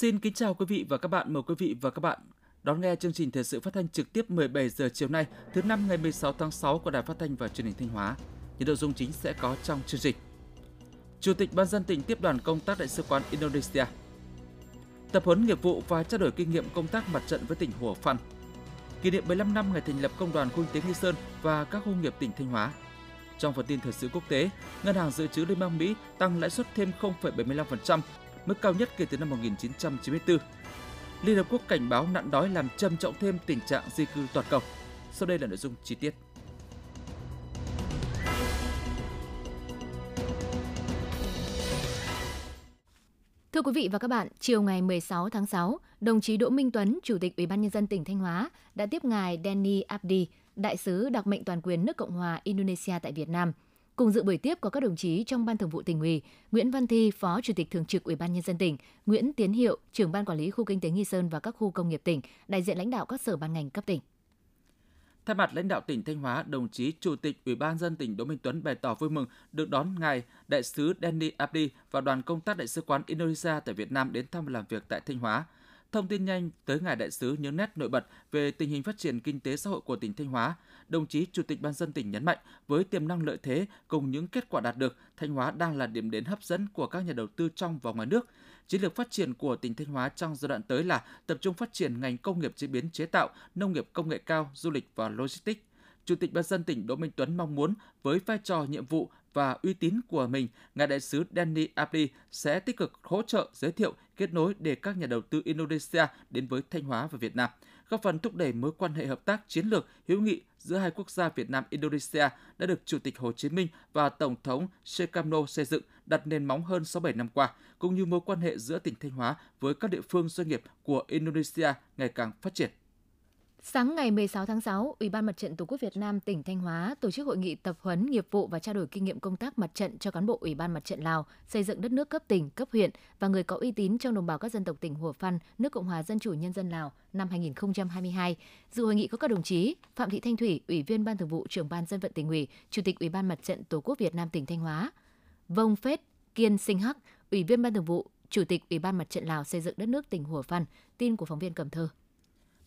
Xin kính chào quý vị và các bạn. Mời quý vị và các bạn đón nghe chương trình thời sự phát thanh trực tiếp 17 giờ chiều nay, thứ năm ngày 16 tháng 6 của Đài Phát thanh và Truyền hình Thanh Hóa. Những nội dung chính sẽ có trong chương trình. Chủ tịch Ban dân tỉnh tiếp đoàn công tác đại sứ quán Indonesia. Tập huấn nghiệp vụ và trao đổi kinh nghiệm công tác mặt trận với tỉnh Hủa Phăn. Kỷ niệm 15 năm ngày thành lập Công đoàn Khu kinh tế Nghi Sơn và các khu nghiệp tỉnh Thanh Hóa. Trong phần tin thời sự quốc tế, Ngân hàng Dự trữ Liên bang Mỹ tăng lãi suất thêm 0,75%, mức cao nhất kể từ năm 1994. Liên Hợp Quốc cảnh báo nạn đói làm trầm trọng thêm tình trạng di cư toàn cầu. Sau đây là nội dung chi tiết. Thưa quý vị và các bạn, chiều ngày 16 tháng 6, đồng chí Đỗ Minh Tuấn, Chủ tịch Ủy ban nhân dân tỉnh Thanh Hóa đã tiếp ngài Danny Abdi, đại sứ đặc mệnh toàn quyền nước Cộng hòa Indonesia tại Việt Nam. Cùng dự buổi tiếp có các đồng chí trong Ban Thường vụ tỉnh ủy, Nguyễn Văn Thi, Phó Chủ tịch Thường trực Ủy ban nhân dân tỉnh, Nguyễn Tiến Hiệu, trưởng Ban Quản lý khu kinh tế Nghi Sơn và các khu công nghiệp tỉnh, đại diện lãnh đạo các sở ban ngành cấp tỉnh. Thay mặt lãnh đạo tỉnh Thanh Hóa, đồng chí Chủ tịch Ủy ban dân tỉnh Đỗ Minh Tuấn bày tỏ vui mừng được đón ngài đại sứ Danny Abdi và đoàn công tác đại sứ quán Indonesia tại Việt Nam đến thăm và làm việc tại Thanh Hóa. Thông tin nhanh tới ngài đại sứ những nét nổi bật về tình hình phát triển kinh tế xã hội của tỉnh Thanh Hóa. Đồng chí Chủ tịch Ban dân tỉnh nhấn mạnh, với tiềm năng lợi thế cùng những kết quả đạt được, Thanh Hóa đang là điểm đến hấp dẫn của các nhà đầu tư trong và ngoài nước. Chiến lược phát triển của tỉnh Thanh Hóa trong giai đoạn tới là tập trung phát triển ngành công nghiệp chế biến chế tạo, nông nghiệp công nghệ cao, du lịch và logistics. Chủ tịch Ban dân tỉnh Đỗ Minh Tuấn mong muốn với vai trò nhiệm vụ và uy tín của mình, ngài đại sứ Danny Abdi sẽ tích cực hỗ trợ, giới thiệu, kết nối để các nhà đầu tư Indonesia đến với Thanh Hóa và Việt Nam, góp phần thúc đẩy mối quan hệ hợp tác chiến lược hữu nghị giữa hai quốc gia Việt Nam Indonesia đã được Chủ tịch Hồ Chí Minh và Tổng thống Sukarno xây dựng đặt nền móng hơn 67 năm qua, cũng như mối quan hệ giữa tỉnh Thanh Hóa với các địa phương doanh nghiệp của Indonesia ngày càng phát triển. Sáng ngày 16 tháng 6, Ủy ban Mặt trận Tổ quốc Việt Nam tỉnh Thanh Hóa tổ chức hội nghị tập huấn nghiệp vụ và trao đổi kinh nghiệm công tác mặt trận cho cán bộ Ủy ban Mặt trận Lào xây dựng đất nước cấp tỉnh, cấp huyện và người có uy tín trong đồng bào các dân tộc tỉnh Hủa Phăn, nước Cộng hòa Dân chủ Nhân dân Lào năm 2022. Dự hội nghị có các đồng chí Phạm Thị Thanh Thủy, Ủy viên Ban Thường vụ, Trưởng ban Dân vận tỉnh ủy, Chủ tịch Ủy ban Mặt trận Tổ quốc Việt Nam tỉnh Thanh Hóa, Vông Phết Kiên Sinh Hắc, Ủy viên Ban Thường vụ, Chủ tịch Ủy ban Mặt trận Lào xây dựng đất nước tỉnh Hủa Phăn. Tin của phóng viên Cẩm Thơ.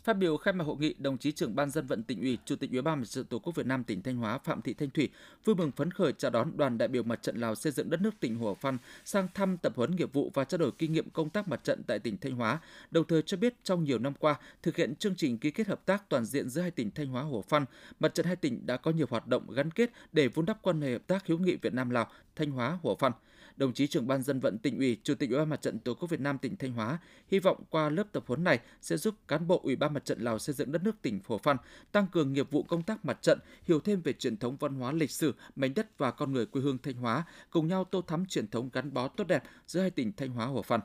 Phát biểu khai mạc hội nghị, đồng chí trưởng ban dân vận tỉnh ủy, chủ tịch ủy ban mặt trận tổ quốc Việt Nam tỉnh Thanh Hóa Phạm Thị Thanh Thủy vui mừng phấn khởi chào đón đoàn đại biểu mặt trận Lào xây dựng đất nước tỉnh Hủa Phăn sang thăm tập huấn nghiệp vụ và trao đổi kinh nghiệm công tác mặt trận tại tỉnh Thanh Hóa. Đồng thời cho biết trong nhiều năm qua thực hiện chương trình ký kết hợp tác toàn diện giữa hai tỉnh Thanh Hóa Hủa Phăn, mặt trận hai tỉnh đã có nhiều hoạt động gắn kết để vun đắp quan hệ hợp tác hữu nghị Việt Nam Lào, Thanh Hóa Hủa Phăn đồng chí trưởng ban dân vận tỉnh ủy, chủ tịch ủy ban mặt trận tổ quốc Việt Nam tỉnh Thanh Hóa hy vọng qua lớp tập huấn này sẽ giúp cán bộ ủy ban mặt trận Lào xây dựng đất nước tỉnh Phổ Phan tăng cường nghiệp vụ công tác mặt trận, hiểu thêm về truyền thống văn hóa lịch sử, mảnh đất và con người quê hương Thanh Hóa, cùng nhau tô thắm truyền thống gắn bó tốt đẹp giữa hai tỉnh Thanh Hóa Hồ Phan.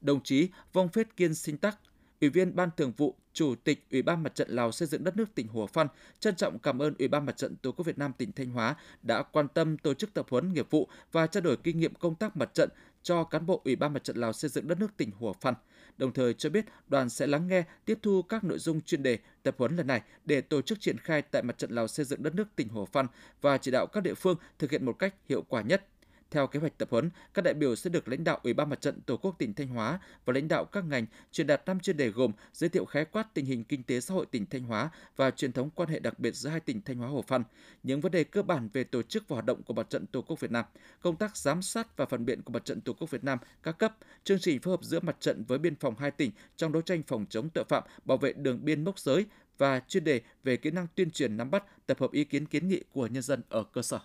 Đồng chí Vong Phết Kiên Sinh Tắc, Ủy viên Ban Thường vụ, Chủ tịch Ủy ban Mặt trận Lào xây dựng đất nước tỉnh Hủa Phan trân trọng cảm ơn Ủy ban Mặt trận Tổ quốc Việt Nam tỉnh Thanh Hóa đã quan tâm tổ chức tập huấn nghiệp vụ và trao đổi kinh nghiệm công tác mặt trận cho cán bộ Ủy ban Mặt trận Lào xây dựng đất nước tỉnh Hủa Phan. Đồng thời cho biết đoàn sẽ lắng nghe, tiếp thu các nội dung chuyên đề tập huấn lần này để tổ chức triển khai tại Mặt trận Lào xây dựng đất nước tỉnh Hủa Phan và chỉ đạo các địa phương thực hiện một cách hiệu quả nhất theo kế hoạch tập huấn, các đại biểu sẽ được lãnh đạo Ủy ban Mặt trận Tổ quốc tỉnh Thanh Hóa và lãnh đạo các ngành truyền đạt năm chuyên đề gồm giới thiệu khái quát tình hình kinh tế xã hội tỉnh Thanh Hóa và truyền thống quan hệ đặc biệt giữa hai tỉnh Thanh Hóa Hồ Phan, những vấn đề cơ bản về tổ chức và hoạt động của Mặt trận Tổ quốc Việt Nam, công tác giám sát và phản biện của Mặt trận Tổ quốc Việt Nam các cấp, chương trình phối hợp giữa mặt trận với biên phòng hai tỉnh trong đấu tranh phòng chống tội phạm, bảo vệ đường biên mốc giới và chuyên đề về kỹ năng tuyên truyền nắm bắt, tập hợp ý kiến kiến nghị của nhân dân ở cơ sở.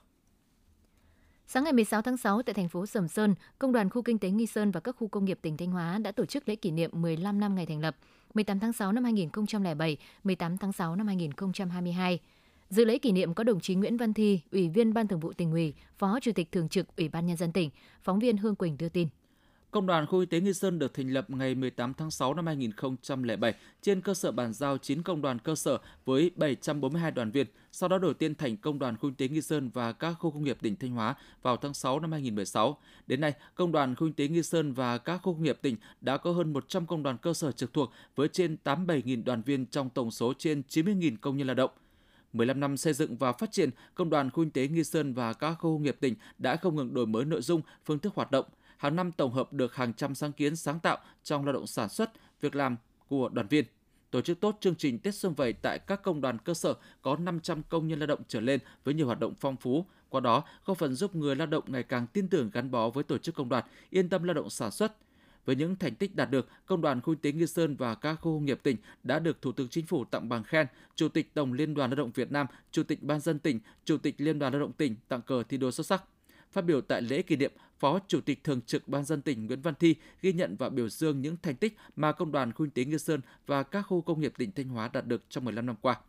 Sáng ngày 16 tháng 6 tại thành phố Sầm Sơn, Công đoàn khu kinh tế Nghi Sơn và các khu công nghiệp tỉnh Thanh Hóa đã tổ chức lễ kỷ niệm 15 năm ngày thành lập, 18 tháng 6 năm 2007, 18 tháng 6 năm 2022. Dự lễ kỷ niệm có đồng chí Nguyễn Văn Thi, Ủy viên Ban Thường vụ tỉnh ủy, Phó Chủ tịch Thường trực Ủy ban nhân dân tỉnh. Phóng viên Hương Quỳnh đưa tin. Công đoàn khu y tế Nghi Sơn được thành lập ngày 18 tháng 6 năm 2007 trên cơ sở bàn giao 9 công đoàn cơ sở với 742 đoàn viên, sau đó đổi tên thành Công đoàn khu y tế Nghi Sơn và các khu công nghiệp tỉnh Thanh Hóa vào tháng 6 năm 2016. Đến nay, Công đoàn khu y tế Nghi Sơn và các khu công nghiệp tỉnh đã có hơn 100 công đoàn cơ sở trực thuộc với trên 87.000 đoàn viên trong tổng số trên 90.000 công nhân lao động. 15 năm xây dựng và phát triển, Công đoàn khu kinh tế Nghi Sơn và các khu công nghiệp tỉnh đã không ngừng đổi mới nội dung, phương thức hoạt động – hàng năm tổng hợp được hàng trăm sáng kiến sáng tạo trong lao động sản xuất, việc làm của đoàn viên. Tổ chức tốt chương trình Tết Xuân Vầy tại các công đoàn cơ sở có 500 công nhân lao động trở lên với nhiều hoạt động phong phú, qua đó góp phần giúp người lao động ngày càng tin tưởng gắn bó với tổ chức công đoàn, yên tâm lao động sản xuất, với những thành tích đạt được, Công đoàn Khu tế Nghi Sơn và các khu công nghiệp tỉnh đã được Thủ tướng Chính phủ tặng bằng khen, Chủ tịch Tổng Liên đoàn Lao động Việt Nam, Chủ tịch Ban dân tỉnh, Chủ tịch Liên đoàn Lao động tỉnh tặng cờ thi đua xuất sắc. Phát biểu tại lễ kỷ niệm, Phó Chủ tịch Thường trực Ban dân tỉnh Nguyễn Văn Thi ghi nhận và biểu dương những thành tích mà Công đoàn Khu tế Nghi Sơn và các khu công nghiệp tỉnh Thanh Hóa đạt được trong 15 năm qua.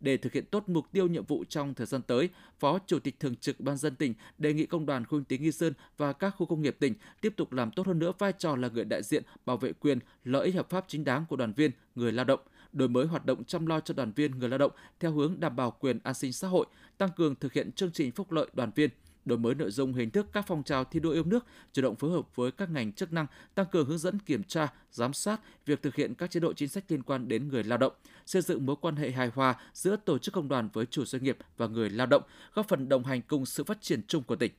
Để thực hiện tốt mục tiêu nhiệm vụ trong thời gian tới, Phó Chủ tịch Thường trực Ban dân tỉnh đề nghị Công đoàn Khu kinh tế Nghi Sơn và các khu công nghiệp tỉnh tiếp tục làm tốt hơn nữa vai trò là người đại diện bảo vệ quyền, lợi ích hợp pháp chính đáng của đoàn viên, người lao động, đổi mới hoạt động chăm lo cho đoàn viên người lao động theo hướng đảm bảo quyền an sinh xã hội, tăng cường thực hiện chương trình phúc lợi đoàn viên, đổi mới nội dung hình thức các phong trào thi đua yêu nước, chủ động phối hợp với các ngành chức năng, tăng cường hướng dẫn kiểm tra, giám sát việc thực hiện các chế độ chính sách liên quan đến người lao động, xây dựng mối quan hệ hài hòa giữa tổ chức công đoàn với chủ doanh nghiệp và người lao động, góp phần đồng hành cùng sự phát triển chung của tỉnh.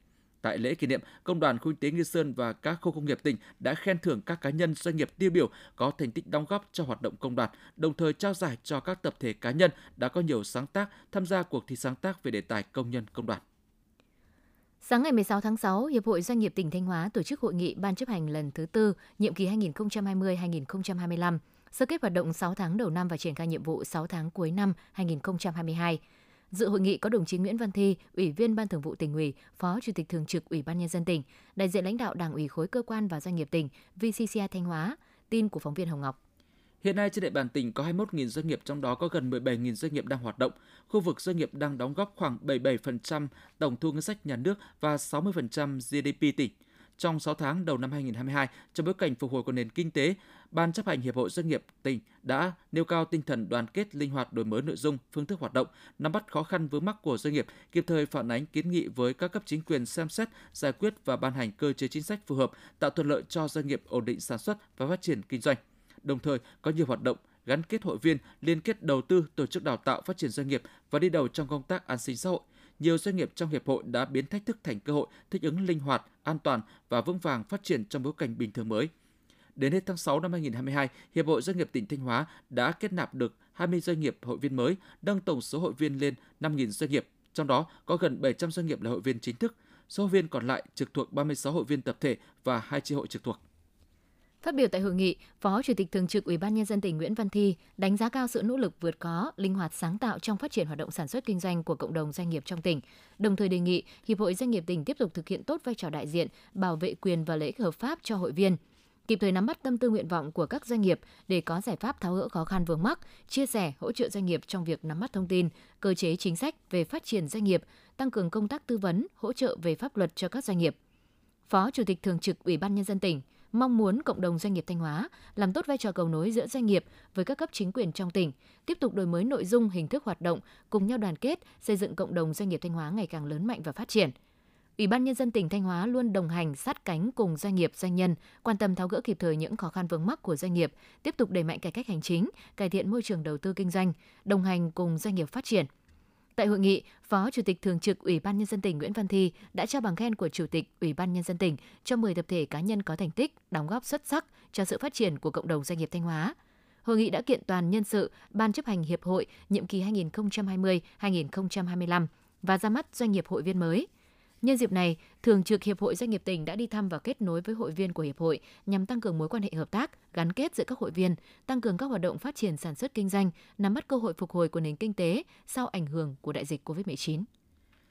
Tại lễ kỷ niệm, Công đoàn Khu kinh tế Nghi Sơn và các khu công nghiệp tỉnh đã khen thưởng các cá nhân doanh nghiệp tiêu biểu có thành tích đóng góp cho hoạt động công đoàn, đồng thời trao giải cho các tập thể cá nhân đã có nhiều sáng tác tham gia cuộc thi sáng tác về đề tài công nhân công đoàn. Sáng ngày 16 tháng 6, Hiệp hội Doanh nghiệp tỉnh Thanh Hóa tổ chức hội nghị Ban chấp hành lần thứ tư, nhiệm kỳ 2020-2025, sơ kết hoạt động 6 tháng đầu năm và triển khai nhiệm vụ 6 tháng cuối năm 2022. Dự hội nghị có đồng chí Nguyễn Văn Thi, Ủy viên Ban Thường vụ tỉnh ủy, Phó Chủ tịch Thường trực Ủy ban Nhân dân tỉnh, đại diện lãnh đạo Đảng ủy khối cơ quan và doanh nghiệp tỉnh, VCCI Thanh Hóa. Tin của phóng viên Hồng Ngọc. Hiện nay trên địa bàn tỉnh có 21.000 doanh nghiệp trong đó có gần 17.000 doanh nghiệp đang hoạt động. Khu vực doanh nghiệp đang đóng góp khoảng 77% tổng thu ngân sách nhà nước và 60% GDP tỉnh. Trong 6 tháng đầu năm 2022, trong bối cảnh phục hồi của nền kinh tế, Ban chấp hành Hiệp hội Doanh nghiệp tỉnh đã nêu cao tinh thần đoàn kết, linh hoạt đổi mới nội dung, phương thức hoạt động, nắm bắt khó khăn vướng mắc của doanh nghiệp, kịp thời phản ánh kiến nghị với các cấp chính quyền xem xét, giải quyết và ban hành cơ chế chính sách phù hợp, tạo thuận lợi cho doanh nghiệp ổn định sản xuất và phát triển kinh doanh đồng thời có nhiều hoạt động gắn kết hội viên, liên kết đầu tư, tổ chức đào tạo phát triển doanh nghiệp và đi đầu trong công tác an sinh xã hội. Nhiều doanh nghiệp trong hiệp hội đã biến thách thức thành cơ hội, thích ứng linh hoạt, an toàn và vững vàng phát triển trong bối cảnh bình thường mới. Đến hết tháng 6 năm 2022, Hiệp hội Doanh nghiệp tỉnh Thanh Hóa đã kết nạp được 20 doanh nghiệp hội viên mới, nâng tổng số hội viên lên 5.000 doanh nghiệp, trong đó có gần 700 doanh nghiệp là hội viên chính thức. Số hội viên còn lại trực thuộc 36 hội viên tập thể và hai chi hội trực thuộc. Phát biểu tại hội nghị, Phó Chủ tịch Thường trực Ủy ban nhân dân tỉnh Nguyễn Văn Thi đánh giá cao sự nỗ lực vượt khó, linh hoạt sáng tạo trong phát triển hoạt động sản xuất kinh doanh của cộng đồng doanh nghiệp trong tỉnh. Đồng thời đề nghị Hiệp hội Doanh nghiệp tỉnh tiếp tục thực hiện tốt vai trò đại diện, bảo vệ quyền và lợi ích hợp pháp cho hội viên kịp thời nắm bắt tâm tư nguyện vọng của các doanh nghiệp để có giải pháp tháo gỡ khó khăn vướng mắc, chia sẻ, hỗ trợ doanh nghiệp trong việc nắm bắt thông tin, cơ chế chính sách về phát triển doanh nghiệp, tăng cường công tác tư vấn, hỗ trợ về pháp luật cho các doanh nghiệp. Phó Chủ tịch Thường trực Ủy ban Nhân dân tỉnh mong muốn cộng đồng doanh nghiệp Thanh Hóa làm tốt vai trò cầu nối giữa doanh nghiệp với các cấp chính quyền trong tỉnh, tiếp tục đổi mới nội dung, hình thức hoạt động, cùng nhau đoàn kết, xây dựng cộng đồng doanh nghiệp Thanh Hóa ngày càng lớn mạnh và phát triển. Ủy ban nhân dân tỉnh Thanh Hóa luôn đồng hành sát cánh cùng doanh nghiệp doanh nhân, quan tâm tháo gỡ kịp thời những khó khăn vướng mắc của doanh nghiệp, tiếp tục đẩy mạnh cải cách hành chính, cải thiện môi trường đầu tư kinh doanh, đồng hành cùng doanh nghiệp phát triển – Tại hội nghị, Phó Chủ tịch Thường trực Ủy ban Nhân dân tỉnh Nguyễn Văn Thi đã trao bằng khen của Chủ tịch Ủy ban Nhân dân tỉnh cho 10 tập thể cá nhân có thành tích, đóng góp xuất sắc cho sự phát triển của cộng đồng doanh nghiệp Thanh Hóa. Hội nghị đã kiện toàn nhân sự Ban chấp hành Hiệp hội nhiệm kỳ 2020-2025 và ra mắt doanh nghiệp hội viên mới – Nhân dịp này, Thường trực Hiệp hội Doanh nghiệp tỉnh đã đi thăm và kết nối với hội viên của Hiệp hội nhằm tăng cường mối quan hệ hợp tác, gắn kết giữa các hội viên, tăng cường các hoạt động phát triển sản xuất kinh doanh, nắm bắt cơ hội phục hồi của nền kinh tế sau ảnh hưởng của đại dịch COVID-19.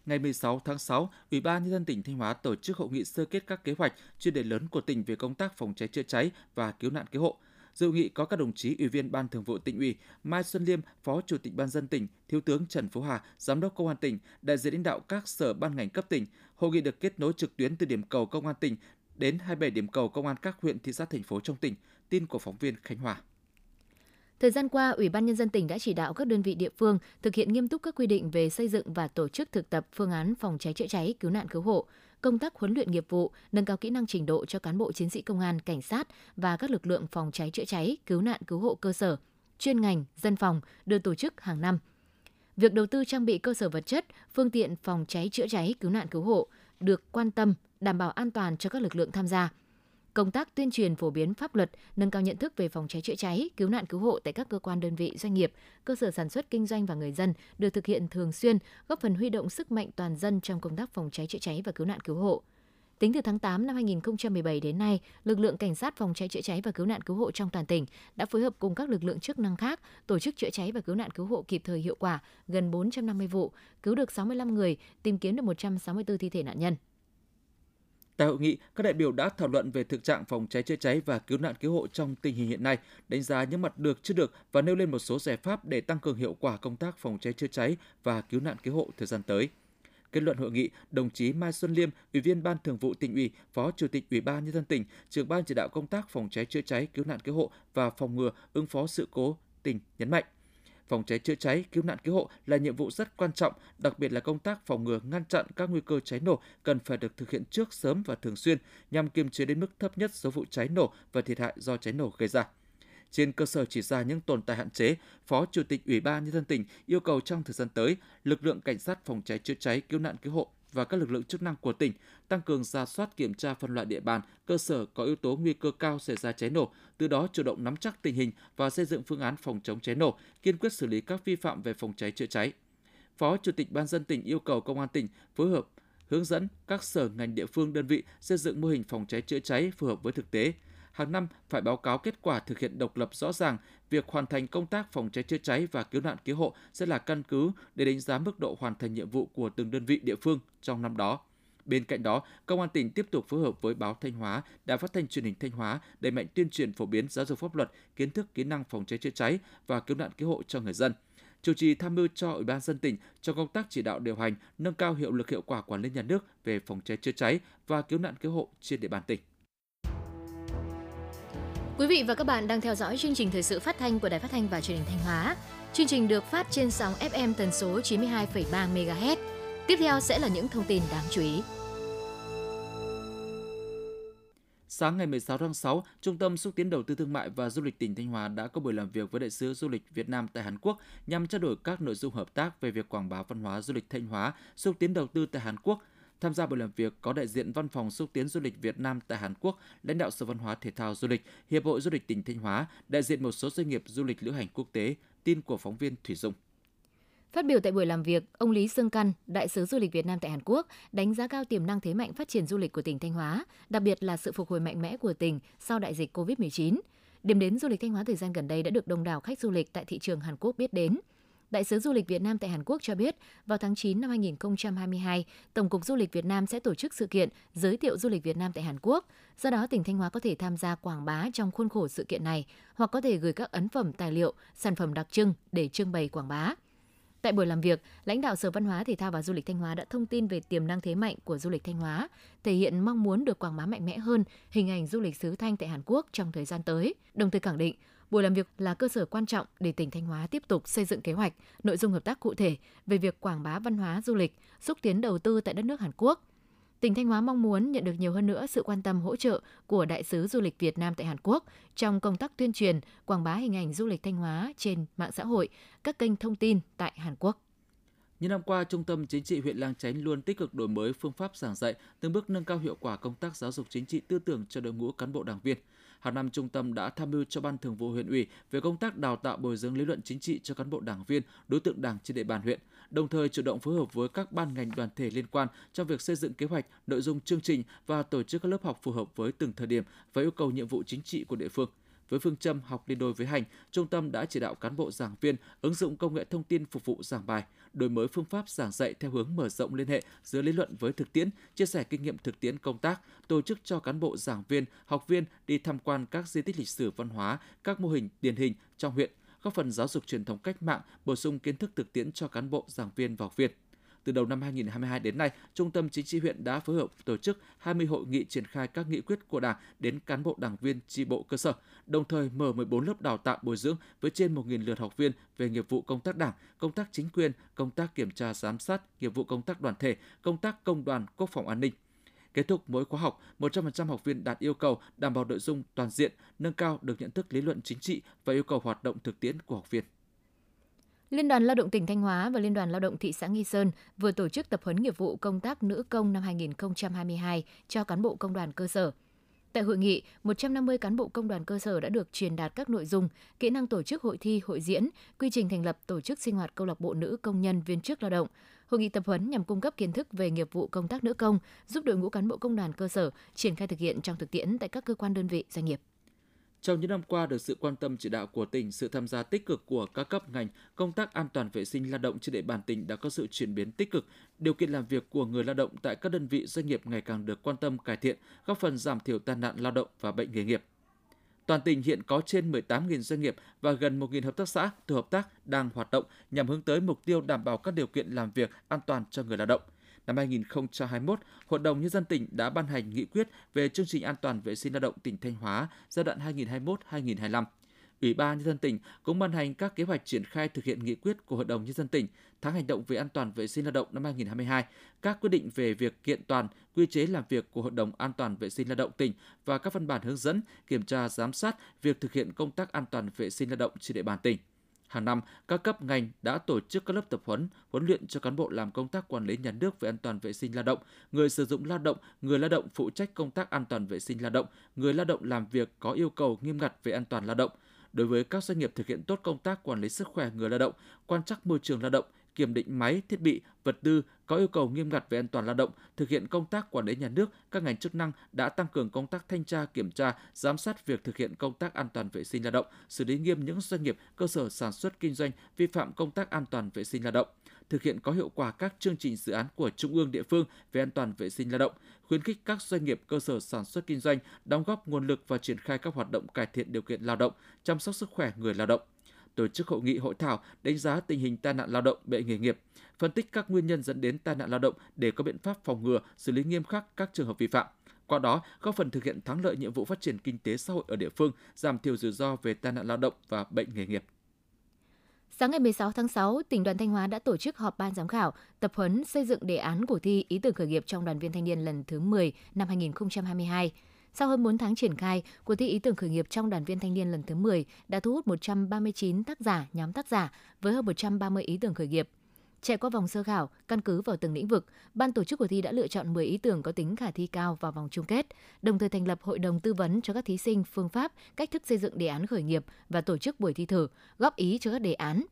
Ngày 16 tháng 6, Ủy ban nhân dân tỉnh Thanh Hóa tổ chức hội nghị sơ kết các kế hoạch chuyên đề lớn của tỉnh về công tác phòng cháy chữa cháy và cứu nạn cứu hộ. Dự nghị có các đồng chí Ủy viên Ban Thường vụ tỉnh ủy, Mai Xuân Liêm, Phó Chủ tịch Ban dân tỉnh, Thiếu tướng Trần Phú Hà, Giám đốc Công an tỉnh, đại diện lãnh đạo các sở ban ngành cấp tỉnh. Hội nghị được kết nối trực tuyến từ điểm cầu Công an tỉnh đến 27 điểm cầu Công an các huyện, thị xã, thành phố trong tỉnh. Tin của phóng viên Khánh Hòa. Thời gian qua, Ủy ban nhân dân tỉnh đã chỉ đạo các đơn vị địa phương thực hiện nghiêm túc các quy định về xây dựng và tổ chức thực tập phương án phòng cháy chữa cháy, cứu nạn cứu hộ, công tác huấn luyện nghiệp vụ, nâng cao kỹ năng trình độ cho cán bộ chiến sĩ công an, cảnh sát và các lực lượng phòng cháy chữa cháy, cứu nạn cứu hộ cơ sở, chuyên ngành, dân phòng được tổ chức hàng năm. Việc đầu tư trang bị cơ sở vật chất, phương tiện phòng cháy chữa cháy, cứu nạn cứu hộ được quan tâm, đảm bảo an toàn cho các lực lượng tham gia công tác tuyên truyền phổ biến pháp luật, nâng cao nhận thức về phòng cháy chữa cháy, cứu nạn cứu hộ tại các cơ quan đơn vị, doanh nghiệp, cơ sở sản xuất kinh doanh và người dân được thực hiện thường xuyên, góp phần huy động sức mạnh toàn dân trong công tác phòng cháy chữa cháy và cứu nạn cứu hộ. Tính từ tháng 8 năm 2017 đến nay, lực lượng cảnh sát phòng cháy chữa cháy và cứu nạn cứu hộ trong toàn tỉnh đã phối hợp cùng các lực lượng chức năng khác tổ chức chữa cháy và cứu nạn cứu hộ kịp thời hiệu quả gần 450 vụ, cứu được 65 người, tìm kiếm được 164 thi thể nạn nhân. Tại hội nghị, các đại biểu đã thảo luận về thực trạng phòng cháy chữa cháy và cứu nạn cứu hộ trong tình hình hiện nay, đánh giá những mặt được chưa được và nêu lên một số giải pháp để tăng cường hiệu quả công tác phòng cháy chữa cháy và cứu nạn cứu hộ thời gian tới. Kết luận hội nghị, đồng chí Mai Xuân Liêm, Ủy viên Ban Thường vụ tỉnh ủy, Phó Chủ tịch Ủy ban nhân dân tỉnh, trưởng ban chỉ đạo công tác phòng cháy chữa cháy, cứu nạn cứu hộ và phòng ngừa ứng phó sự cố tỉnh nhấn mạnh phòng cháy chữa cháy, cứu nạn cứu hộ là nhiệm vụ rất quan trọng, đặc biệt là công tác phòng ngừa ngăn chặn các nguy cơ cháy nổ cần phải được thực hiện trước sớm và thường xuyên nhằm kiềm chế đến mức thấp nhất số vụ cháy nổ và thiệt hại do cháy nổ gây ra. Trên cơ sở chỉ ra những tồn tại hạn chế, Phó Chủ tịch Ủy ban nhân dân tỉnh yêu cầu trong thời gian tới, lực lượng cảnh sát phòng cháy chữa cháy, cứu nạn cứu hộ và các lực lượng chức năng của tỉnh tăng cường ra soát kiểm tra phân loại địa bàn, cơ sở có yếu tố nguy cơ cao xảy ra cháy nổ, từ đó chủ động nắm chắc tình hình và xây dựng phương án phòng chống cháy nổ, kiên quyết xử lý các vi phạm về phòng cháy chữa cháy. Phó Chủ tịch Ban dân tỉnh yêu cầu Công an tỉnh phối hợp hướng dẫn các sở ngành địa phương đơn vị xây dựng mô hình phòng cháy chữa cháy phù hợp với thực tế, hàng năm phải báo cáo kết quả thực hiện độc lập rõ ràng, việc hoàn thành công tác phòng cháy chữa cháy và cứu nạn cứu hộ sẽ là căn cứ để đánh giá mức độ hoàn thành nhiệm vụ của từng đơn vị địa phương trong năm đó. Bên cạnh đó, Công an tỉnh tiếp tục phối hợp với báo Thanh Hóa, Đài Phát thanh Truyền hình Thanh Hóa đẩy mạnh tuyên truyền phổ biến giáo dục pháp luật, kiến thức kỹ năng phòng cháy chữa cháy và cứu nạn cứu hộ cho người dân. Chủ trì tham mưu cho Ủy ban dân tỉnh trong công tác chỉ đạo điều hành, nâng cao hiệu lực hiệu quả quản lý nhà nước về phòng cháy chữa cháy và cứu nạn cứu hộ trên địa bàn tỉnh. Quý vị và các bạn đang theo dõi chương trình thời sự phát thanh của Đài Phát thanh và Truyền hình Thanh Hóa. Chương trình được phát trên sóng FM tần số 92,3 MHz. Tiếp theo sẽ là những thông tin đáng chú ý. Sáng ngày 16 tháng 6, Trung tâm xúc tiến đầu tư thương mại và du lịch tỉnh Thanh Hóa đã có buổi làm việc với đại sứ du lịch Việt Nam tại Hàn Quốc nhằm trao đổi các nội dung hợp tác về việc quảng bá văn hóa du lịch Thanh Hóa, xúc tiến đầu tư tại Hàn Quốc – Tham gia buổi làm việc có đại diện Văn phòng xúc tiến du lịch Việt Nam tại Hàn Quốc, lãnh đạo Sở Văn hóa Thể thao Du lịch, Hiệp hội Du lịch tỉnh Thanh Hóa, đại diện một số doanh nghiệp du lịch lữ hành quốc tế, tin của phóng viên Thủy Dung. Phát biểu tại buổi làm việc, ông Lý Sương Căn, đại sứ du lịch Việt Nam tại Hàn Quốc, đánh giá cao tiềm năng thế mạnh phát triển du lịch của tỉnh Thanh Hóa, đặc biệt là sự phục hồi mạnh mẽ của tỉnh sau đại dịch COVID-19. Điểm đến du lịch Thanh Hóa thời gian gần đây đã được đông đảo khách du lịch tại thị trường Hàn Quốc biết đến – Đại sứ du lịch Việt Nam tại Hàn Quốc cho biết, vào tháng 9 năm 2022, Tổng cục Du lịch Việt Nam sẽ tổ chức sự kiện giới thiệu du lịch Việt Nam tại Hàn Quốc. Do đó, tỉnh Thanh Hóa có thể tham gia quảng bá trong khuôn khổ sự kiện này hoặc có thể gửi các ấn phẩm tài liệu, sản phẩm đặc trưng để trưng bày quảng bá. Tại buổi làm việc, lãnh đạo Sở Văn hóa Thể thao và Du lịch Thanh Hóa đã thông tin về tiềm năng thế mạnh của du lịch Thanh Hóa, thể hiện mong muốn được quảng bá mạnh mẽ hơn hình ảnh du lịch xứ Thanh tại Hàn Quốc trong thời gian tới, đồng thời khẳng định Buổi làm việc là cơ sở quan trọng để tỉnh Thanh Hóa tiếp tục xây dựng kế hoạch, nội dung hợp tác cụ thể về việc quảng bá văn hóa du lịch, xúc tiến đầu tư tại đất nước Hàn Quốc. Tỉnh Thanh Hóa mong muốn nhận được nhiều hơn nữa sự quan tâm hỗ trợ của Đại sứ du lịch Việt Nam tại Hàn Quốc trong công tác tuyên truyền, quảng bá hình ảnh du lịch Thanh Hóa trên mạng xã hội, các kênh thông tin tại Hàn Quốc. Những năm qua, Trung tâm Chính trị huyện Lang Chánh luôn tích cực đổi mới phương pháp giảng dạy, từng bước nâng cao hiệu quả công tác giáo dục chính trị tư tưởng cho đội ngũ cán bộ đảng viên. Hàng năm, trung tâm đã tham mưu cho Ban Thường vụ huyện ủy về công tác đào tạo bồi dưỡng lý luận chính trị cho cán bộ đảng viên, đối tượng đảng trên địa bàn huyện, đồng thời chủ động phối hợp với các ban ngành đoàn thể liên quan trong việc xây dựng kế hoạch, nội dung chương trình và tổ chức các lớp học phù hợp với từng thời điểm và yêu cầu nhiệm vụ chính trị của địa phương. Với phương châm học đi đôi với hành, trung tâm đã chỉ đạo cán bộ giảng viên ứng dụng công nghệ thông tin phục vụ giảng bài, đổi mới phương pháp giảng dạy theo hướng mở rộng liên hệ giữa lý luận với thực tiễn, chia sẻ kinh nghiệm thực tiễn công tác, tổ chức cho cán bộ giảng viên, học viên đi tham quan các di tích lịch sử văn hóa, các mô hình điển hình trong huyện, góp phần giáo dục truyền thống cách mạng, bổ sung kiến thức thực tiễn cho cán bộ giảng viên và học viên. Từ đầu năm 2022 đến nay, Trung tâm Chính trị huyện đã phối hợp tổ chức 20 hội nghị triển khai các nghị quyết của Đảng đến cán bộ đảng viên tri bộ cơ sở, đồng thời mở 14 lớp đào tạo bồi dưỡng với trên 1.000 lượt học viên về nghiệp vụ công tác đảng, công tác chính quyền, công tác kiểm tra giám sát, nghiệp vụ công tác đoàn thể, công tác công đoàn, quốc phòng an ninh. Kết thúc mỗi khóa học, 100% học viên đạt yêu cầu đảm bảo nội dung toàn diện, nâng cao được nhận thức lý luận chính trị và yêu cầu hoạt động thực tiễn của học viên. Liên đoàn Lao động tỉnh Thanh Hóa và Liên đoàn Lao động thị xã Nghi Sơn vừa tổ chức tập huấn nghiệp vụ công tác nữ công năm 2022 cho cán bộ công đoàn cơ sở. Tại hội nghị, 150 cán bộ công đoàn cơ sở đã được truyền đạt các nội dung, kỹ năng tổ chức hội thi, hội diễn, quy trình thành lập tổ chức sinh hoạt câu lạc bộ nữ công nhân viên chức lao động. Hội nghị tập huấn nhằm cung cấp kiến thức về nghiệp vụ công tác nữ công, giúp đội ngũ cán bộ công đoàn cơ sở triển khai thực hiện trong thực tiễn tại các cơ quan đơn vị doanh nghiệp. Trong những năm qua, được sự quan tâm chỉ đạo của tỉnh, sự tham gia tích cực của các cấp ngành, công tác an toàn vệ sinh lao động trên địa bàn tỉnh đã có sự chuyển biến tích cực. Điều kiện làm việc của người lao động tại các đơn vị doanh nghiệp ngày càng được quan tâm cải thiện, góp phần giảm thiểu tai nạn lao động và bệnh nghề nghiệp. Toàn tỉnh hiện có trên 18.000 doanh nghiệp và gần 1.000 hợp tác xã, tổ hợp tác đang hoạt động nhằm hướng tới mục tiêu đảm bảo các điều kiện làm việc an toàn cho người lao động năm 2021, Hội đồng Nhân dân tỉnh đã ban hành nghị quyết về chương trình an toàn vệ sinh lao động tỉnh Thanh Hóa giai đoạn 2021-2025. Ủy ban Nhân dân tỉnh cũng ban hành các kế hoạch triển khai thực hiện nghị quyết của Hội đồng Nhân dân tỉnh tháng hành động về an toàn vệ sinh lao động năm 2022, các quyết định về việc kiện toàn, quy chế làm việc của Hội đồng An toàn vệ sinh lao động tỉnh và các văn bản hướng dẫn, kiểm tra, giám sát việc thực hiện công tác an toàn vệ sinh lao động trên địa bàn tỉnh. Hàng năm, các cấp ngành đã tổ chức các lớp tập huấn, huấn luyện cho cán bộ làm công tác quản lý nhà nước về an toàn vệ sinh lao động, người sử dụng lao động, người lao động phụ trách công tác an toàn vệ sinh lao động, người lao động làm việc có yêu cầu nghiêm ngặt về an toàn lao động. Đối với các doanh nghiệp thực hiện tốt công tác quản lý sức khỏe người lao động, quan trắc môi trường lao động, kiểm định máy, thiết bị, vật tư có yêu cầu nghiêm ngặt về an toàn lao động, thực hiện công tác quản lý nhà nước, các ngành chức năng đã tăng cường công tác thanh tra, kiểm tra, giám sát việc thực hiện công tác an toàn vệ sinh lao động, xử lý nghiêm những doanh nghiệp, cơ sở sản xuất kinh doanh vi phạm công tác an toàn vệ sinh lao động thực hiện có hiệu quả các chương trình dự án của trung ương địa phương về an toàn vệ sinh lao động, khuyến khích các doanh nghiệp cơ sở sản xuất kinh doanh đóng góp nguồn lực và triển khai các hoạt động cải thiện điều kiện lao động, chăm sóc sức khỏe người lao động tổ chức hội nghị hội thảo đánh giá tình hình tai nạn lao động bệnh nghề nghiệp, phân tích các nguyên nhân dẫn đến tai nạn lao động để có biện pháp phòng ngừa, xử lý nghiêm khắc các trường hợp vi phạm. Qua đó, góp phần thực hiện thắng lợi nhiệm vụ phát triển kinh tế xã hội ở địa phương, giảm thiểu rủi ro về tai nạn lao động và bệnh nghề nghiệp. Sáng ngày 16 tháng 6, tỉnh đoàn Thanh Hóa đã tổ chức họp ban giám khảo, tập huấn xây dựng đề án cuộc thi ý tưởng khởi nghiệp trong đoàn viên thanh niên lần thứ 10 năm 2022. Sau hơn 4 tháng triển khai, cuộc thi ý tưởng khởi nghiệp trong đoàn viên thanh niên lần thứ 10 đã thu hút 139 tác giả, nhóm tác giả với hơn 130 ý tưởng khởi nghiệp. Trải qua vòng sơ khảo, căn cứ vào từng lĩnh vực, ban tổ chức cuộc thi đã lựa chọn 10 ý tưởng có tính khả thi cao vào vòng chung kết, đồng thời thành lập hội đồng tư vấn cho các thí sinh phương pháp, cách thức xây dựng đề án khởi nghiệp và tổ chức buổi thi thử, góp ý cho các đề án.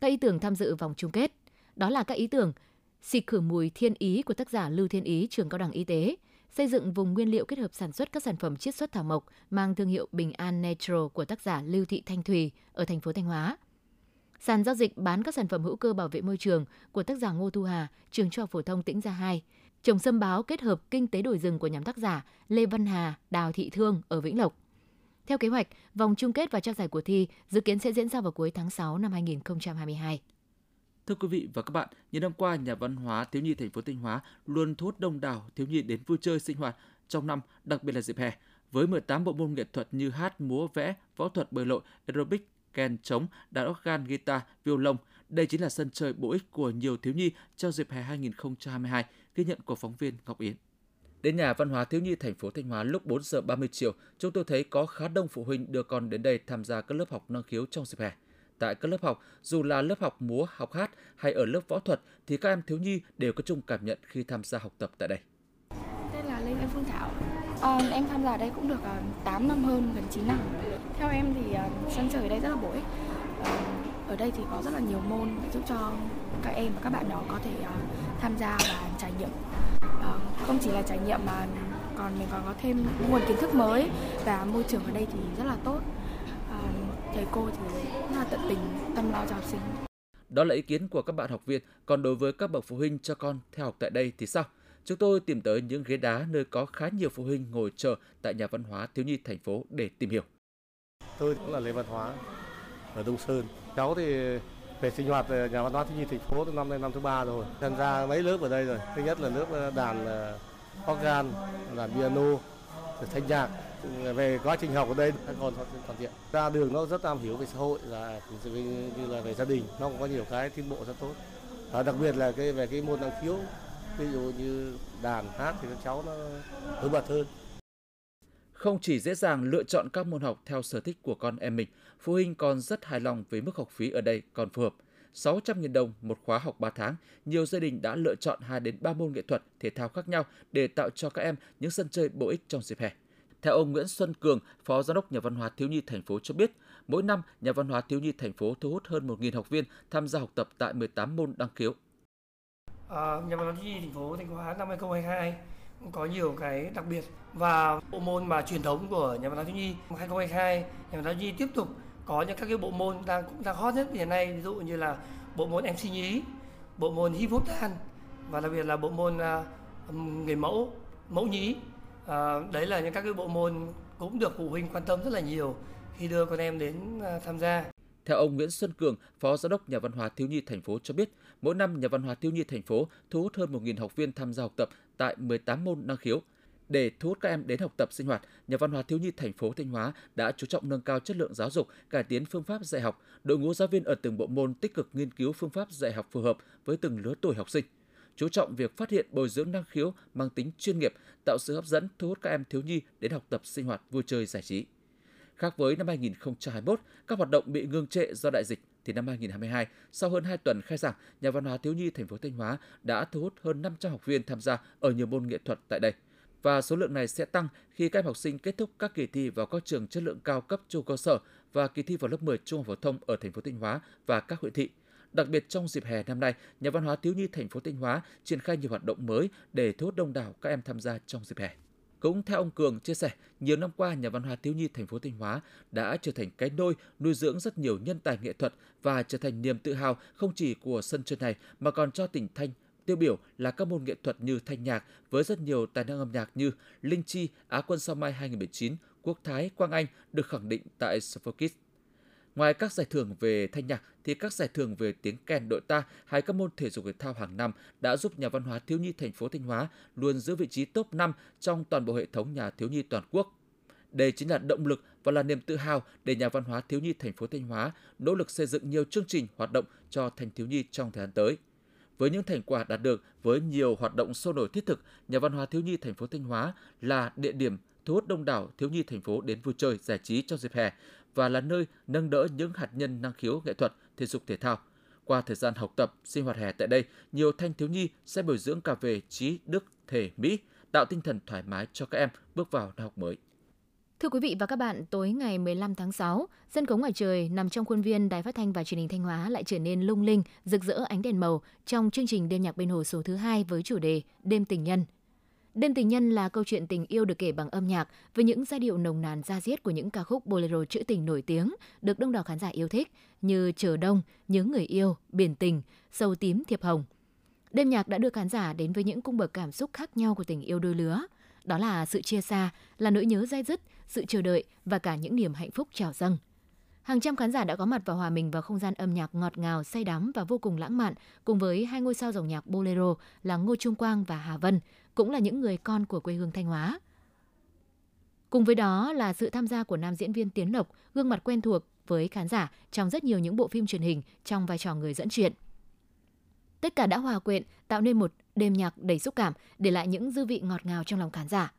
Các ý tưởng tham dự vòng chung kết, đó là các ý tưởng xịt khử mùi thiên ý của tác giả Lưu Thiên Ý, trường cao đẳng y tế, xây dựng vùng nguyên liệu kết hợp sản xuất các sản phẩm chiết xuất thảo mộc mang thương hiệu Bình An Natural của tác giả Lưu Thị Thanh Thùy ở thành phố Thanh Hóa. Sàn giao dịch bán các sản phẩm hữu cơ bảo vệ môi trường của tác giả Ngô Thu Hà, trường trung học phổ thông Tĩnh Gia 2. Trồng sâm báo kết hợp kinh tế đổi rừng của nhóm tác giả Lê Văn Hà, Đào Thị Thương ở Vĩnh Lộc. Theo kế hoạch, vòng chung kết và trao giải cuộc thi dự kiến sẽ diễn ra vào cuối tháng 6 năm 2022. Thưa quý vị và các bạn, những năm qua, nhà văn hóa thiếu nhi thành phố Thanh Hóa luôn thu hút đông đảo thiếu nhi đến vui chơi sinh hoạt trong năm, đặc biệt là dịp hè. Với 18 bộ môn nghệ thuật như hát, múa, vẽ, võ thuật, bơi lội, aerobic, kèn trống, đàn organ, guitar, violon, đây chính là sân chơi bổ ích của nhiều thiếu nhi trong dịp hè 2022, ghi nhận của phóng viên Ngọc Yến. Đến nhà văn hóa thiếu nhi thành phố Thanh Hóa lúc 4 giờ 30 chiều, chúng tôi thấy có khá đông phụ huynh đưa con đến đây tham gia các lớp học năng khiếu trong dịp hè tại các lớp học, dù là lớp học múa, học hát hay ở lớp võ thuật thì các em thiếu nhi đều có chung cảm nhận khi tham gia học tập tại đây. Tên là Lê Nguyễn Phương Thảo. À, em tham gia đây cũng được ờ, 8 năm hơn, gần 9 năm. Theo em thì ờ, sân chơi ở đây rất là bổ ích. Ở đây thì có rất là nhiều môn giúp cho các em và các bạn nhỏ có thể tham gia và trải nghiệm. Không chỉ là trải nghiệm mà còn mình còn có thêm nguồn kiến thức mới và môi trường ở đây thì rất là tốt thầy cô thì là tận tình tâm lo cho học sinh. Đó là ý kiến của các bạn học viên. Còn đối với các bậc phụ huynh cho con theo học tại đây thì sao? Chúng tôi tìm tới những ghế đá nơi có khá nhiều phụ huynh ngồi chờ tại nhà văn hóa thiếu nhi thành phố để tìm hiểu. Tôi cũng là Lê Văn Hóa ở Đông Sơn. Cháu thì về sinh hoạt nhà văn hóa thiếu nhi thành phố từ năm nay năm thứ ba rồi. Tham gia mấy lớp ở đây rồi. Thứ nhất là lớp đàn organ, đàn piano, thanh nhạc về quá trình học ở đây các con toàn diện ra đường nó rất am hiểu về xã hội là như là về gia đình nó cũng có nhiều cái tiến bộ rất tốt và đặc biệt là cái về cái môn năng khiếu ví dụ như đàn hát thì các cháu nó nổi bật hơn không chỉ dễ dàng lựa chọn các môn học theo sở thích của con em mình, phụ huynh còn rất hài lòng với mức học phí ở đây còn phù hợp. 600.000 đồng một khóa học 3 tháng, nhiều gia đình đã lựa chọn 2 đến 3 môn nghệ thuật, thể thao khác nhau để tạo cho các em những sân chơi bổ ích trong dịp hè. Theo ông Nguyễn Xuân Cường, Phó Giám đốc Nhà văn hóa thiếu nhi thành phố cho biết, mỗi năm Nhà văn hóa thiếu nhi thành phố thu hút hơn 1.000 học viên tham gia học tập tại 18 môn đăng khiếu. À, nhà văn hóa thiếu nhi thành phố Thanh Hóa năm 2022 có nhiều cái đặc biệt và bộ môn mà truyền thống của nhà văn hóa thiếu nhi 2022 nhà văn hóa thiếu nhi tiếp tục có những các cái bộ môn đang cũng đang hot nhất hiện nay ví dụ như là bộ môn MC nhí, bộ môn hip hop tan và đặc biệt là bộ môn uh, người mẫu mẫu nhí à, đấy là những các cái bộ môn cũng được phụ huynh quan tâm rất là nhiều khi đưa con em đến ờ, tham gia theo ông Nguyễn Xuân Cường, Phó Giám đốc Nhà văn hóa thiếu nhi thành phố cho biết, mỗi năm Nhà văn hóa thiếu nhi thành phố thu hút hơn 1.000 học viên tham gia học tập tại 18 môn năng khiếu. Để thu hút các em đến học tập sinh hoạt, Nhà văn hóa thiếu nhi thành phố Thanh Hóa đã chú trọng nâng cao chất lượng giáo dục, cải tiến phương pháp dạy học. Đội ngũ giáo viên ở từng bộ môn tích cực nghiên cứu phương pháp dạy học phù hợp với từng lứa tuổi học sinh chú trọng việc phát hiện bồi dưỡng năng khiếu mang tính chuyên nghiệp, tạo sự hấp dẫn thu hút các em thiếu nhi đến học tập sinh hoạt vui chơi giải trí. Khác với năm 2021, các hoạt động bị ngưng trệ do đại dịch thì năm 2022, sau hơn 2 tuần khai giảng, Nhà văn hóa thiếu nhi thành phố Thanh Hóa đã thu hút hơn 500 học viên tham gia ở nhiều môn nghệ thuật tại đây. Và số lượng này sẽ tăng khi các em học sinh kết thúc các kỳ thi vào các trường chất lượng cao cấp trung cơ sở và kỳ thi vào lớp 10 trung học phổ thông ở thành phố Thanh Hóa và các huyện thị. Đặc biệt trong dịp hè năm nay, Nhà văn hóa thiếu nhi thành phố Thanh Hóa triển khai nhiều hoạt động mới để thu hút đông đảo các em tham gia trong dịp hè. Cũng theo ông Cường chia sẻ, nhiều năm qua Nhà văn hóa thiếu nhi thành phố Thanh Hóa đã trở thành cái nôi nuôi dưỡng rất nhiều nhân tài nghệ thuật và trở thành niềm tự hào không chỉ của sân chơi này mà còn cho tỉnh Thanh tiêu biểu là các môn nghệ thuật như thanh nhạc với rất nhiều tài năng âm nhạc như Linh Chi, Á quân sao mai 2019, Quốc Thái, Quang Anh được khẳng định tại Sophocles. Ngoài các giải thưởng về thanh nhạc thì các giải thưởng về tiếng kèn đội ta hay các môn thể dục thể thao hàng năm đã giúp nhà văn hóa thiếu nhi thành phố Thanh Hóa luôn giữ vị trí top 5 trong toàn bộ hệ thống nhà thiếu nhi toàn quốc. Đây chính là động lực và là niềm tự hào để nhà văn hóa thiếu nhi thành phố Thanh Hóa nỗ lực xây dựng nhiều chương trình hoạt động cho thanh thiếu nhi trong thời gian tới. Với những thành quả đạt được với nhiều hoạt động sôi nổi thiết thực, nhà văn hóa thiếu nhi thành phố Thanh Hóa là địa điểm thu hút đông đảo thiếu nhi thành phố đến vui chơi giải trí trong dịp hè và là nơi nâng đỡ những hạt nhân năng khiếu nghệ thuật, thể dục thể thao. Qua thời gian học tập, sinh hoạt hè tại đây, nhiều thanh thiếu nhi sẽ bồi dưỡng cả về trí, đức, thể, mỹ, tạo tinh thần thoải mái cho các em bước vào năm học mới. Thưa quý vị và các bạn, tối ngày 15 tháng 6, sân khấu ngoài trời nằm trong khuôn viên Đài Phát thanh và Truyền hình Thanh Hóa lại trở nên lung linh, rực rỡ ánh đèn màu trong chương trình đêm nhạc bên hồ số thứ hai với chủ đề Đêm tình nhân Đêm tình nhân là câu chuyện tình yêu được kể bằng âm nhạc với những giai điệu nồng nàn da diết của những ca khúc bolero trữ tình nổi tiếng được đông đảo khán giả yêu thích như Chờ đông, Nhớ người yêu, Biển tình, Sâu tím thiệp hồng. Đêm nhạc đã đưa khán giả đến với những cung bậc cảm xúc khác nhau của tình yêu đôi lứa. Đó là sự chia xa, là nỗi nhớ dai dứt, sự chờ đợi và cả những niềm hạnh phúc trào dâng. Hàng trăm khán giả đã có mặt và hòa mình vào không gian âm nhạc ngọt ngào, say đắm và vô cùng lãng mạn cùng với hai ngôi sao dòng nhạc bolero là Ngô Trung Quang và Hà Vân, cũng là những người con của quê hương Thanh Hóa. Cùng với đó là sự tham gia của nam diễn viên Tiến Lộc, gương mặt quen thuộc với khán giả trong rất nhiều những bộ phim truyền hình trong vai trò người dẫn chuyện. Tất cả đã hòa quyện, tạo nên một đêm nhạc đầy xúc cảm, để lại những dư vị ngọt ngào trong lòng khán giả.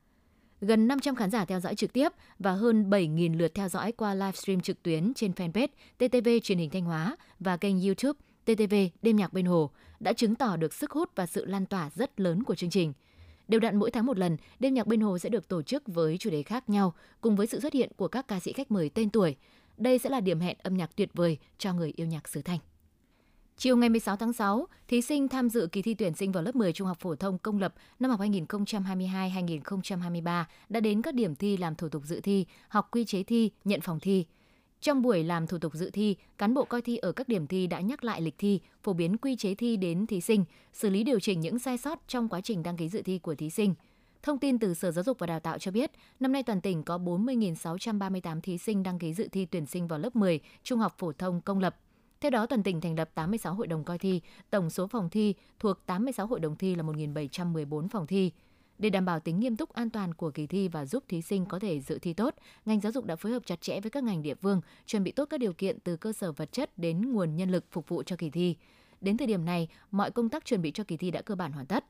Gần 500 khán giả theo dõi trực tiếp và hơn 7.000 lượt theo dõi qua livestream trực tuyến trên fanpage TTV truyền hình Thanh Hóa và kênh YouTube TTV Đêm nhạc bên hồ đã chứng tỏ được sức hút và sự lan tỏa rất lớn của chương trình – Đều đặn mỗi tháng một lần, đêm nhạc bên hồ sẽ được tổ chức với chủ đề khác nhau, cùng với sự xuất hiện của các ca sĩ khách mời tên tuổi. Đây sẽ là điểm hẹn âm nhạc tuyệt vời cho người yêu nhạc xứ Thanh. Chiều ngày 16 tháng 6, thí sinh tham dự kỳ thi tuyển sinh vào lớp 10 trung học phổ thông công lập năm học 2022-2023 đã đến các điểm thi làm thủ tục dự thi, học quy chế thi, nhận phòng thi. Trong buổi làm thủ tục dự thi, cán bộ coi thi ở các điểm thi đã nhắc lại lịch thi, phổ biến quy chế thi đến thí sinh, xử lý điều chỉnh những sai sót trong quá trình đăng ký dự thi của thí sinh. Thông tin từ Sở Giáo dục và Đào tạo cho biết, năm nay toàn tỉnh có 40.638 thí sinh đăng ký dự thi tuyển sinh vào lớp 10 trung học phổ thông công lập. Theo đó, toàn tỉnh thành lập 86 hội đồng coi thi, tổng số phòng thi thuộc 86 hội đồng thi là 1.714 phòng thi. Để đảm bảo tính nghiêm túc an toàn của kỳ thi và giúp thí sinh có thể dự thi tốt, ngành giáo dục đã phối hợp chặt chẽ với các ngành địa phương, chuẩn bị tốt các điều kiện từ cơ sở vật chất đến nguồn nhân lực phục vụ cho kỳ thi. Đến thời điểm này, mọi công tác chuẩn bị cho kỳ thi đã cơ bản hoàn tất.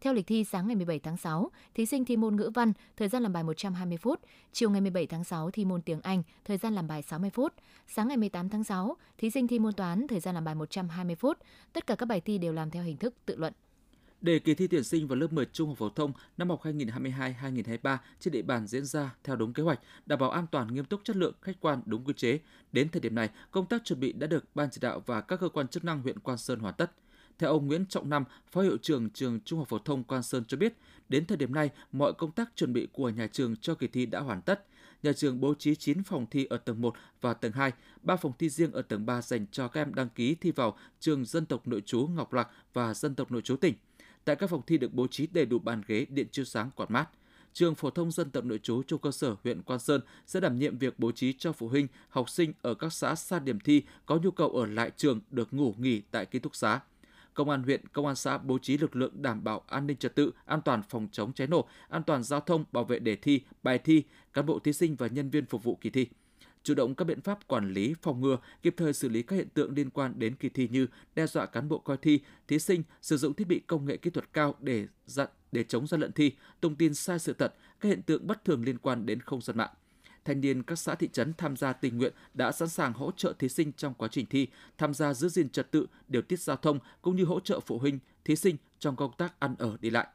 Theo lịch thi sáng ngày 17 tháng 6, thí sinh thi môn ngữ văn, thời gian làm bài 120 phút. Chiều ngày 17 tháng 6 thi môn tiếng Anh, thời gian làm bài 60 phút. Sáng ngày 18 tháng 6, thí sinh thi môn toán, thời gian làm bài 120 phút. Tất cả các bài thi đều làm theo hình thức tự luận. Để kỳ thi tuyển sinh vào lớp 10 trung học phổ thông năm học 2022-2023 trên địa bàn diễn ra theo đúng kế hoạch, đảm bảo an toàn, nghiêm túc, chất lượng, khách quan, đúng quy chế. Đến thời điểm này, công tác chuẩn bị đã được ban chỉ đạo và các cơ quan chức năng huyện Quan Sơn hoàn tất. Theo ông Nguyễn Trọng Năm, Phó hiệu trưởng trường Trung học phổ thông Quan Sơn cho biết, đến thời điểm này, mọi công tác chuẩn bị của nhà trường cho kỳ thi đã hoàn tất. Nhà trường bố trí 9 phòng thi ở tầng 1 và tầng 2, 3 phòng thi riêng ở tầng 3 dành cho các em đăng ký thi vào trường dân tộc nội trú Ngọc Lặc và dân tộc nội trú tỉnh. Tại các phòng thi được bố trí đầy đủ bàn ghế, điện chiếu sáng, quạt mát. Trường phổ thông dân tộc nội trú trung cơ sở huyện Quan Sơn sẽ đảm nhiệm việc bố trí cho phụ huynh, học sinh ở các xã xa điểm thi có nhu cầu ở lại trường được ngủ nghỉ tại ký túc xá. Công an huyện, công an xã bố trí lực lượng đảm bảo an ninh trật tự, an toàn phòng chống cháy nổ, an toàn giao thông, bảo vệ đề thi, bài thi, cán bộ thí sinh và nhân viên phục vụ kỳ thi chủ động các biện pháp quản lý, phòng ngừa, kịp thời xử lý các hiện tượng liên quan đến kỳ thi như đe dọa cán bộ coi thi, thí sinh sử dụng thiết bị công nghệ kỹ thuật cao để dặn để chống gian lận thi, thông tin sai sự thật, các hiện tượng bất thường liên quan đến không gian mạng. Thanh niên các xã thị trấn tham gia tình nguyện đã sẵn sàng hỗ trợ thí sinh trong quá trình thi, tham gia giữ gìn trật tự, điều tiết giao thông cũng như hỗ trợ phụ huynh, thí sinh trong công tác ăn ở đi lại.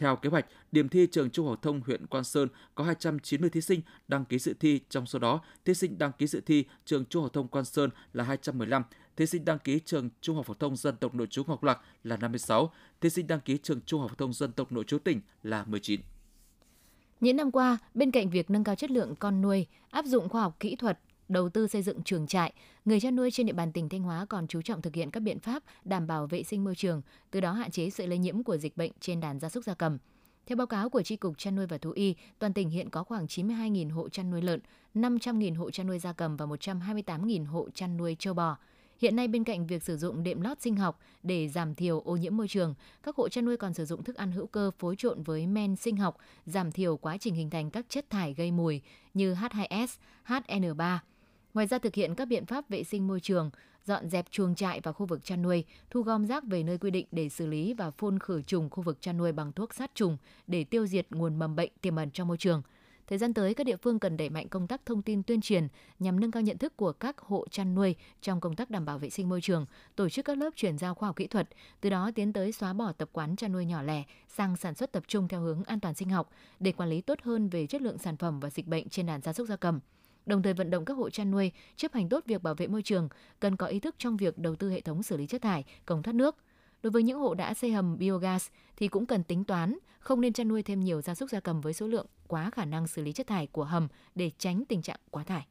Theo kế hoạch, điểm thi trường Trung học thông huyện Quan Sơn có 290 thí sinh đăng ký dự thi, trong số đó thí sinh đăng ký dự thi trường Trung học thông Quan Sơn là 215, thí sinh đăng ký trường Trung học phổ thông dân tộc nội trú Ngọc Lặc là 56, thí sinh đăng ký trường Trung học phổ thông dân tộc nội trú tỉnh là 19. Những năm qua, bên cạnh việc nâng cao chất lượng con nuôi, áp dụng khoa học kỹ thuật, đầu tư xây dựng trường trại, người chăn nuôi trên địa bàn tỉnh Thanh Hóa còn chú trọng thực hiện các biện pháp đảm bảo vệ sinh môi trường, từ đó hạn chế sự lây nhiễm của dịch bệnh trên đàn gia súc gia cầm. Theo báo cáo của Tri Cục Chăn nuôi và Thú y, toàn tỉnh hiện có khoảng 92.000 hộ chăn nuôi lợn, 500.000 hộ chăn nuôi gia cầm và 128.000 hộ chăn nuôi châu bò. Hiện nay bên cạnh việc sử dụng đệm lót sinh học để giảm thiểu ô nhiễm môi trường, các hộ chăn nuôi còn sử dụng thức ăn hữu cơ phối trộn với men sinh học, giảm thiểu quá trình hình thành các chất thải gây mùi như H2S, HN3. Ngoài ra thực hiện các biện pháp vệ sinh môi trường, dọn dẹp chuồng trại và khu vực chăn nuôi, thu gom rác về nơi quy định để xử lý và phun khử trùng khu vực chăn nuôi bằng thuốc sát trùng để tiêu diệt nguồn mầm bệnh tiềm ẩn trong môi trường. Thời gian tới, các địa phương cần đẩy mạnh công tác thông tin tuyên truyền nhằm nâng cao nhận thức của các hộ chăn nuôi trong công tác đảm bảo vệ sinh môi trường, tổ chức các lớp chuyển giao khoa học kỹ thuật, từ đó tiến tới xóa bỏ tập quán chăn nuôi nhỏ lẻ sang sản xuất tập trung theo hướng an toàn sinh học để quản lý tốt hơn về chất lượng sản phẩm và dịch bệnh trên đàn gia súc gia cầm đồng thời vận động các hộ chăn nuôi chấp hành tốt việc bảo vệ môi trường, cần có ý thức trong việc đầu tư hệ thống xử lý chất thải, cống thoát nước. Đối với những hộ đã xây hầm biogas thì cũng cần tính toán, không nên chăn nuôi thêm nhiều gia súc gia cầm với số lượng quá khả năng xử lý chất thải của hầm để tránh tình trạng quá thải.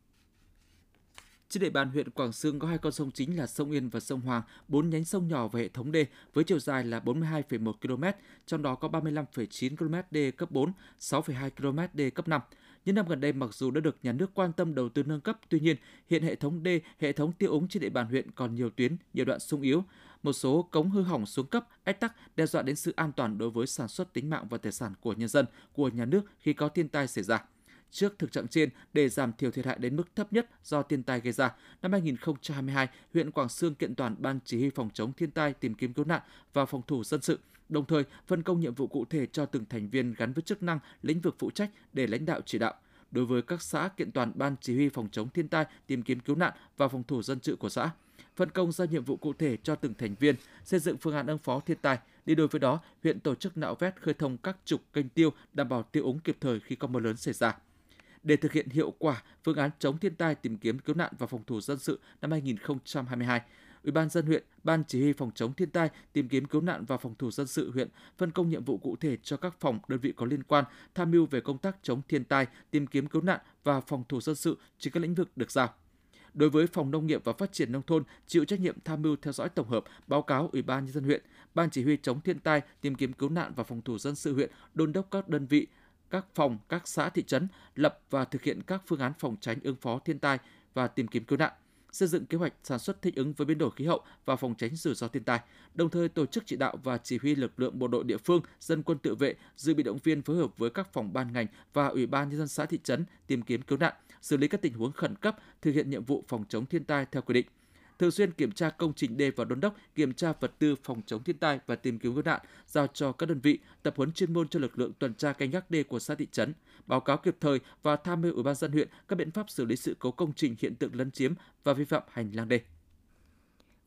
Trên địa bàn huyện Quảng Sương có hai con sông chính là sông Yên và sông Hoàng, bốn nhánh sông nhỏ và hệ thống đê với chiều dài là 42,1 km, trong đó có 35,9 km đê cấp 4, 6,2 km đê cấp 5. Những năm gần đây mặc dù đã được nhà nước quan tâm đầu tư nâng cấp, tuy nhiên hiện hệ thống đê, hệ thống tiêu úng trên địa bàn huyện còn nhiều tuyến, nhiều đoạn sung yếu. Một số cống hư hỏng xuống cấp, ách tắc đe dọa đến sự an toàn đối với sản xuất tính mạng và tài sản của nhân dân, của nhà nước khi có thiên tai xảy ra. Trước thực trạng trên, để giảm thiểu thiệt hại đến mức thấp nhất do thiên tai gây ra, năm 2022, huyện Quảng Sương kiện toàn Ban Chỉ huy phòng chống thiên tai, tìm kiếm cứu nạn và phòng thủ dân sự đồng thời phân công nhiệm vụ cụ thể cho từng thành viên gắn với chức năng, lĩnh vực phụ trách để lãnh đạo chỉ đạo. Đối với các xã kiện toàn ban chỉ huy phòng chống thiên tai, tìm kiếm cứu nạn và phòng thủ dân sự của xã, phân công ra nhiệm vụ cụ thể cho từng thành viên, xây dựng phương án ứng phó thiên tai. Đi đôi với đó, huyện tổ chức nạo vét khơi thông các trục kênh tiêu đảm bảo tiêu úng kịp thời khi có mưa lớn xảy ra. Để thực hiện hiệu quả phương án chống thiên tai, tìm kiếm cứu nạn và phòng thủ dân sự năm 2022, Ủy ban dân huyện, Ban chỉ huy phòng chống thiên tai, tìm kiếm cứu nạn và phòng thủ dân sự huyện phân công nhiệm vụ cụ thể cho các phòng đơn vị có liên quan tham mưu về công tác chống thiên tai, tìm kiếm cứu nạn và phòng thủ dân sự trên các lĩnh vực được giao. Đối với Phòng Nông nghiệp và Phát triển Nông thôn, chịu trách nhiệm tham mưu theo dõi tổng hợp, báo cáo Ủy ban Nhân dân huyện, Ban chỉ huy chống thiên tai, tìm kiếm cứu nạn và phòng thủ dân sự huyện, đôn đốc các đơn vị, các phòng, các xã thị trấn lập và thực hiện các phương án phòng tránh ứng phó thiên tai và tìm kiếm cứu nạn xây dựng kế hoạch sản xuất thích ứng với biến đổi khí hậu và phòng tránh rủi ro thiên tai, đồng thời tổ chức chỉ đạo và chỉ huy lực lượng bộ đội địa phương, dân quân tự vệ, dự bị động viên phối hợp với các phòng ban ngành và ủy ban nhân dân xã thị trấn tìm kiếm cứu nạn, xử lý các tình huống khẩn cấp, thực hiện nhiệm vụ phòng chống thiên tai theo quy định thường xuyên kiểm tra công trình đê và đôn đốc kiểm tra vật tư phòng chống thiên tai và tìm kiếm cứu nạn, giao cho các đơn vị tập huấn chuyên môn cho lực lượng tuần tra canh gác đê của xã thị trấn, báo cáo kịp thời và tham mưu ủy ban dân huyện các biện pháp xử lý sự cố công trình hiện tượng lấn chiếm và vi phạm hành lang đê.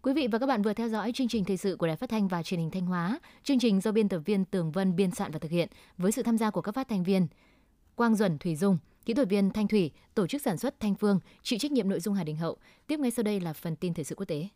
Quý vị và các bạn vừa theo dõi chương trình thời sự của Đài Phát thanh và Truyền hình Thanh Hóa. Chương trình do biên tập viên Tường Vân biên soạn và thực hiện với sự tham gia của các phát thanh viên Quang Duẩn Thủy Dung, kỹ thuật viên Thanh Thủy, tổ chức sản xuất Thanh Phương, chịu trách nhiệm nội dung Hà Đình Hậu. Tiếp ngay sau đây là phần tin thời sự quốc tế.